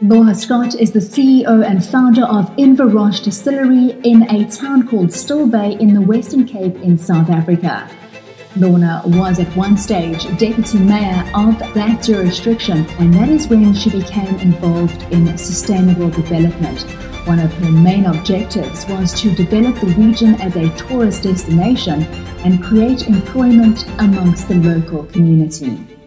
Lorna Scott is the CEO and founder of Inverroche Distillery in a town called Still Bay in the Western Cape in South Africa. Lorna was at one stage deputy mayor of that jurisdiction, and that is when she became involved in sustainable development. One of her main objectives was to develop the region as a tourist destination and create employment amongst the local community.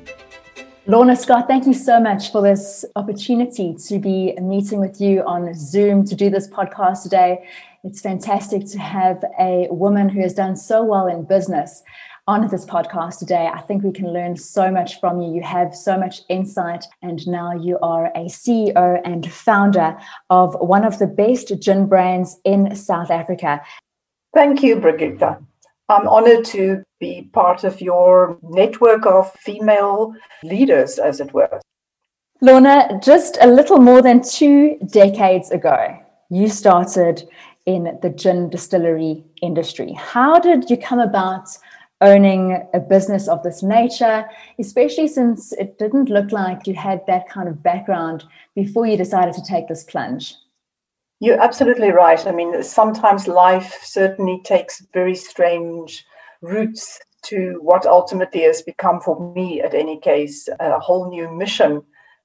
Lorna Scott, thank you so much for this opportunity to be meeting with you on Zoom to do this podcast today. It's fantastic to have a woman who has done so well in business on this podcast today. I think we can learn so much from you. You have so much insight, and now you are a CEO and founder of one of the best gin brands in South Africa. Thank you, Brigitte. I'm honored to be part of your network of female leaders, as it were. Lorna, just a little more than two decades ago, you started in the gin distillery industry. How did you come about owning a business of this nature, especially since it didn't look like you had that kind of background before you decided to take this plunge? You're absolutely right. I mean, sometimes life certainly takes very strange routes to what ultimately has become for me, at any case, a whole new mission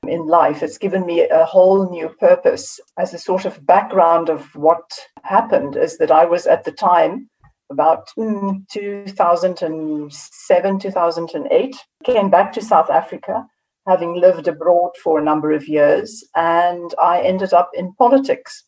in life. It's given me a whole new purpose. As a sort of background of what happened, is that I was at the time about mm, 2007, 2008, came back to South Africa, having lived abroad for a number of years, and I ended up in politics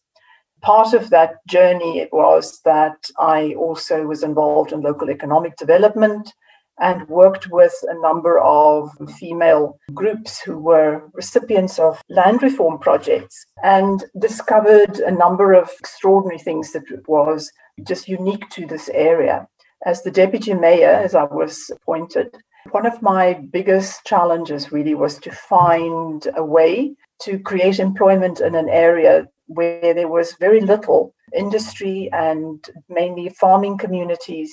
part of that journey was that I also was involved in local economic development and worked with a number of female groups who were recipients of land reform projects and discovered a number of extraordinary things that was just unique to this area. As the deputy mayor, as I was appointed, one of my biggest challenges really was to find a way to create employment in an area where there was very little industry and mainly farming communities.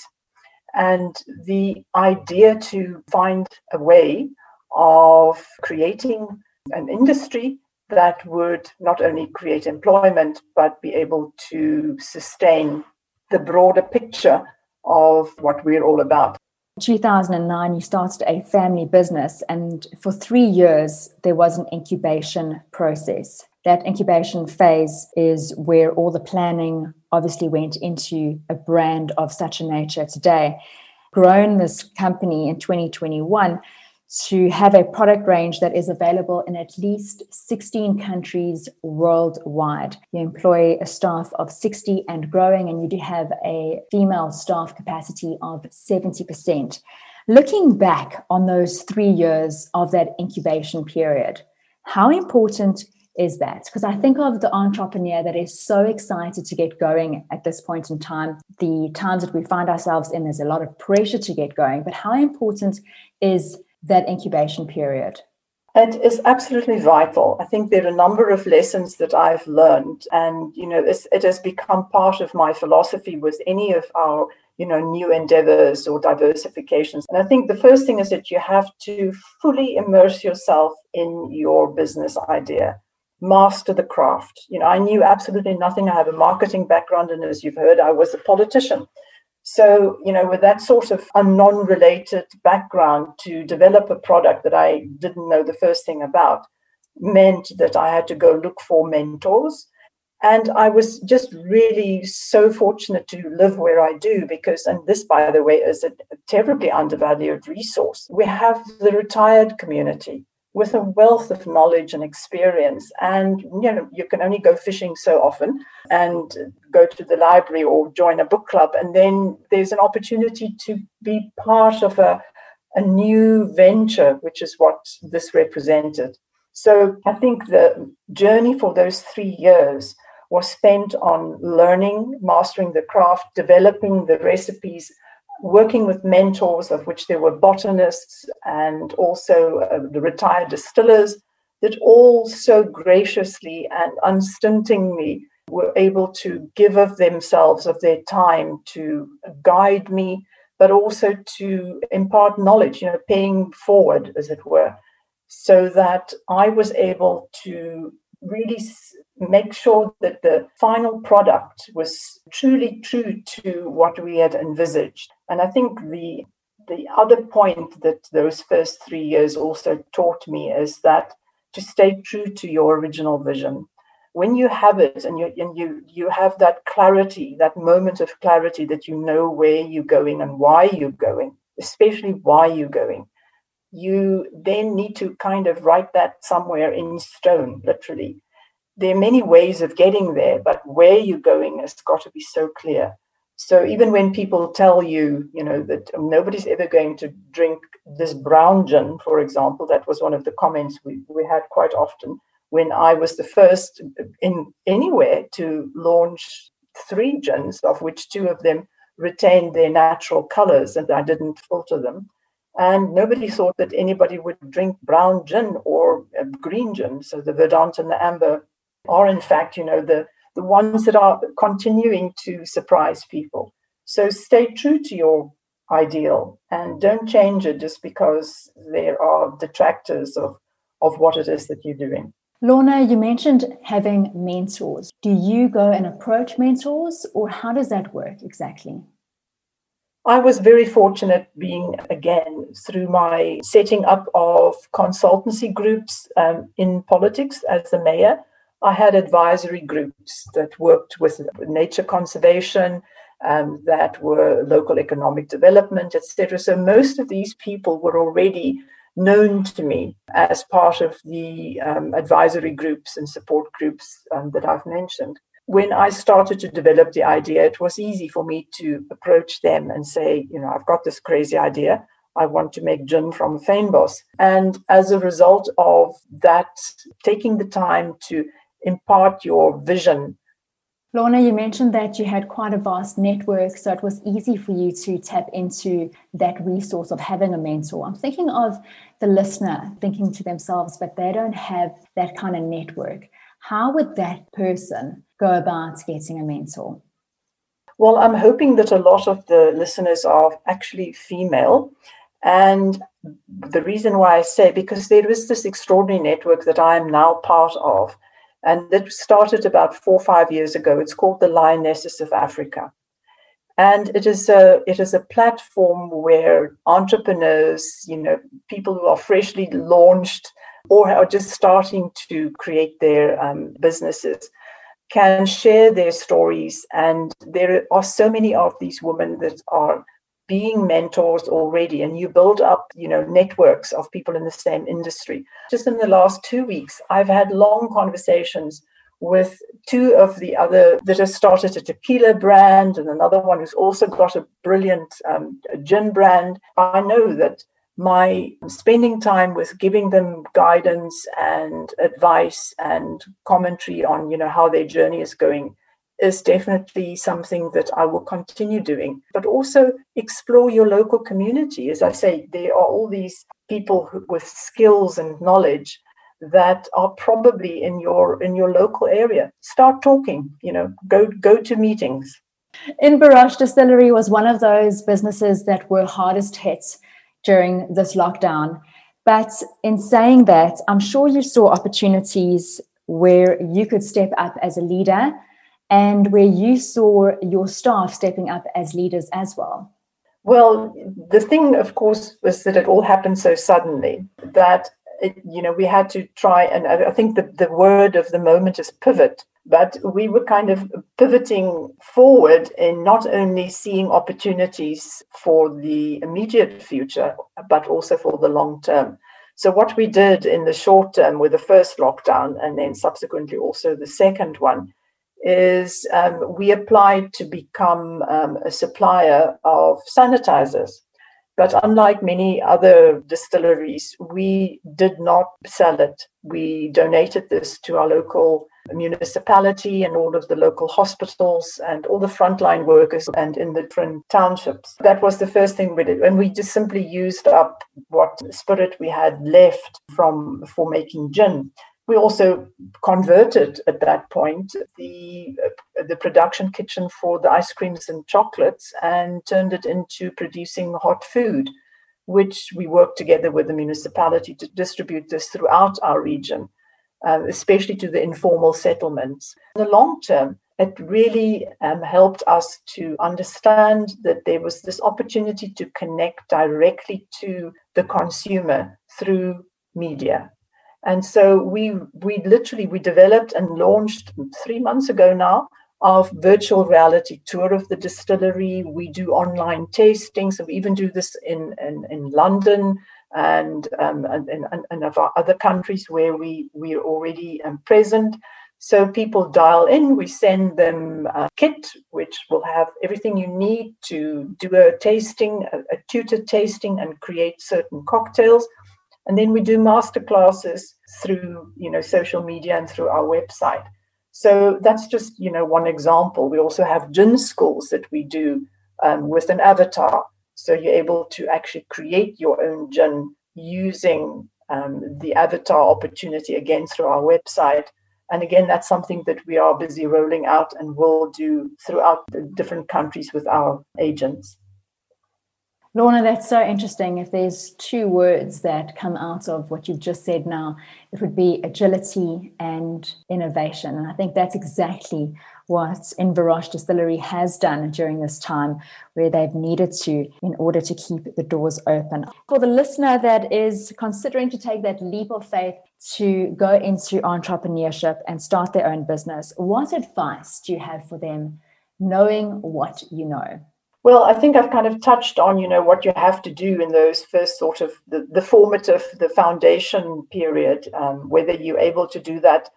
And the idea to find a way of creating an industry that would not only create employment, but be able to sustain the broader picture of what we're all about. 2009 you started a family business and for 3 years there was an incubation process that incubation phase is where all the planning obviously went into a brand of such a nature today. Grown this company in 2021 to have a product range that is available in at least 16 countries worldwide. You employ a staff of 60 and growing, and you do have a female staff capacity of 70%. Looking back on those three years of that incubation period, how important is that because I think of the entrepreneur that is so excited to get going at this point in time. The times that we find ourselves in, there's a lot of pressure to get going, but how important is that incubation period? It is absolutely vital. I think there are a number of lessons that I've learned, and you know, it has become part of my philosophy with any of our you know new endeavors or diversifications and i think the first thing is that you have to fully immerse yourself in your business idea master the craft. You know, I knew absolutely nothing. I have a marketing background, and as you've heard, I was a politician. So, you know, with that sort of a non related background to develop a product that I didn't know the first thing about meant that I had to go look for mentors. And I was just really so fortunate to live where I do because, and this, by the way, is a terribly undervalued resource. We have the retired community with a wealth of knowledge and experience. And you know, you can only go fishing so often and go to the library or join a book club. And then there's an opportunity to be part of a, a new venture, which is what this represented. So I think the journey for those three years was spent on learning, mastering the craft, developing the recipes, working with mentors, of which there were botanists and also uh, the retired distillers, that all so graciously and unstintingly were able to give of themselves, of their time to guide me, but also to impart knowledge, you know, paying forward, as it were, so that I was able to really make sure that the final product was truly true to what we had envisaged. And I think the the other point that those first three years also taught me is that to stay true to your original vision. When you have it and you and you you have that clarity, that moment of clarity that you know where you're going and why you're going, especially why you're going, you then need to kind of write that somewhere in stone, literally. There are many ways of getting there, but where you're going has got to be so clear. So even when people tell you, you know, that um, nobody's ever going to drink this brown gin, for example, that was one of the comments we, we had quite often when I was the first uh, in anywhere to launch three gins, of which two of them retained their natural colors and I didn't filter them. And nobody thought that anybody would drink brown gin or um, green gin. So the Verdant and the Amber are, in fact, you know, the, the ones that are continuing to surprise people. So stay true to your ideal and don't change it just because there are detractors of, of what it is that you're doing. Lorna, you mentioned having mentors. Do you go and approach mentors, or how does that work exactly? I was very fortunate being, again, through my setting up of consultancy groups um, in politics as the mayor. I had advisory groups that worked with nature conservation, um, that were local economic development, etc. So most of these people were already known to me as part of the um, advisory groups and support groups um, that I've mentioned when I started to develop the idea, it was easy for me to approach them and say, you know, I've got this crazy idea. I want to make gin from fynbos. And as a result of that, taking the time to impart your vision. Lorna, you mentioned that you had quite a vast network, so it was easy for you to tap into that resource of having a mentor. I'm thinking of the listener thinking to themselves, but they don't have that kind of network. How would that person go about getting a mentor? Well, I'm hoping that a lot of the listeners are actually female. And the reason why I say, because there is this extraordinary network that I am now part of, and that started about four or five years ago. It's called the Lionesses of Africa. And it is a it is a platform where entrepreneurs, you know, people who are freshly launched or are just starting to create their um, businesses, can share their stories. And there are so many of these women that are being mentors already and you build up you know networks of people in the same industry just in the last two weeks i've had long conversations with two of the other that have started a tequila brand and another one who's also got a brilliant um, gin brand i know that my spending time with giving them guidance and advice and commentary on you know how their journey is going is definitely something that I will continue doing. But also explore your local community. As I say there are all these people who, with skills and knowledge that are probably in your in your local area. Start talking you know go go to meetings. Inverroche Distillery was one of those businesses that were hardest hit during this lockdown. But in saying that, I'm sure you saw opportunities where you could step up as a leader and where you saw your staff stepping up as leaders as well. Well, the thing, of course, was that it all happened so suddenly that it, you know we had to try and I think the, the word of the moment is pivot but we were kind of pivoting forward in not only seeing opportunities for the immediate future, but also for the long term. So, what we did in the short term with the first lockdown and then subsequently also the second one is um, we applied to become um, a supplier of sanitizers. But unlike many other distilleries, we did not sell it. We donated this to our local municipality and all of the local hospitals and all the frontline workers and in the different townships. That was the first thing we did. And we just simply used up what spirit we had left from for making gin. We also converted at that point the uh, the production kitchen for the ice creams and chocolates and turned it into producing hot food, which we worked together with the municipality to distribute this throughout our region. um, especially to the informal settlements. In the long term, it really um, helped us to understand that there was this opportunity to connect directly to the consumer through media. And so we we literally we developed and launched three months ago now of virtual reality tour of the distillery. We do online tastings, and we even do this in in, in London and um, and, and, and of our other countries where we we are already um, present. So people dial in, we send them a kit which will have everything you need to do a tasting, a, a tutor tasting, and create certain cocktails. And then we do master classes through you know social media and through our website. So that's just you know one example. We also have gin schools that we do um, with an avatar. So you're able to actually create your own gin using um, the avatar opportunity again through our website and again, that's something that we are busy rolling out and will do throughout the different countries with our agents. Lorna, that's so interesting. If there's two words that come out of what you've just said now, it would be agility and innovation. And I think that's exactly what Inverroche Distillery has done during this time where they've needed to in order to keep the doors open. For the listener that is considering to take that leap of faith to go into entrepreneurship and start their own business, what advice do you have for them knowing what you know? Well, I think I've kind of touched on, you know, what you have to do in those first sort of the, the formative, the foundation period, um, whether you're able to do that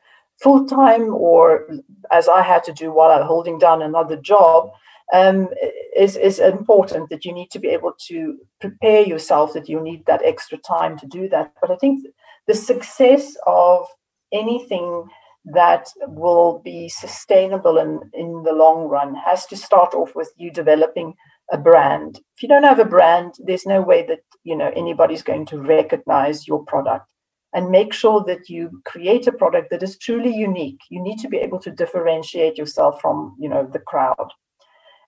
full time or as I had to do while I'm holding down another job, um, is, is important that you need to be able to prepare yourself that you need that extra time to do that. But I think the success of anything that will be sustainable in, in the long run has to start off with you developing a brand. If you don't have a brand, there's no way that you know anybody's going to recognize your product. And make sure that you create a product that is truly unique. You need to be able to differentiate yourself from you know the crowd.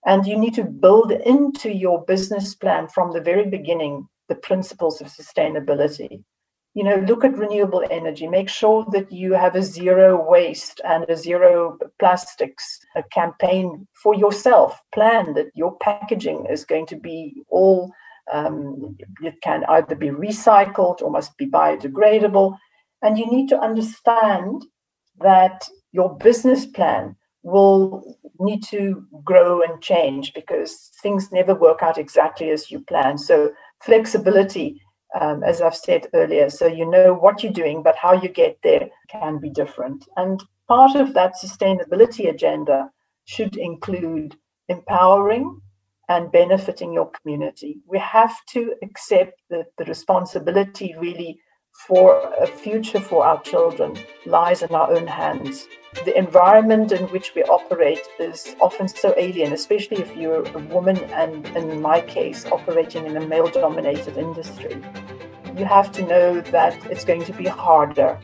And you need to build into your business plan from the very beginning the principles of sustainability you know look at renewable energy make sure that you have a zero waste and a zero plastics a campaign for yourself plan that your packaging is going to be all um, it can either be recycled or must be biodegradable. And you need to understand that your business plan will need to grow and change because things never work out exactly as you plan. So, flexibility, um, as I've said earlier, so you know what you're doing, but how you get there can be different. And part of that sustainability agenda should include empowering and benefiting your community. We have to accept that the responsibility really for a future for our children lies in our own hands. The environment in which we operate is often so alien, especially if you're a woman and, in my case, operating in a male dominated industry. You have to know that it's going to be harder.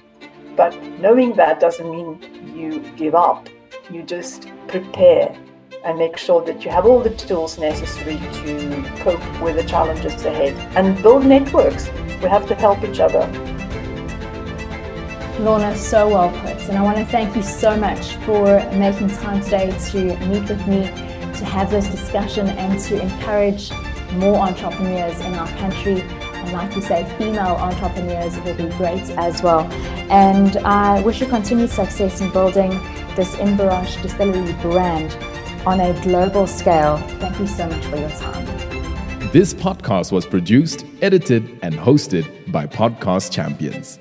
But knowing that doesn't mean you give up. You just prepare and make sure that you have all the tools necessary to cope with the challenges ahead and build networks. We have to help each other. Lorna, so well put. And I want to thank you so much for making time today to meet with me, to have this discussion, and to encourage more entrepreneurs in our country. And like you say, female entrepreneurs will be great as well. And I wish you continued success in building this Inverroche Distillery brand on a global scale. Thank you so much for your time. This podcast was produced, edited, and hosted by Podcast Champions.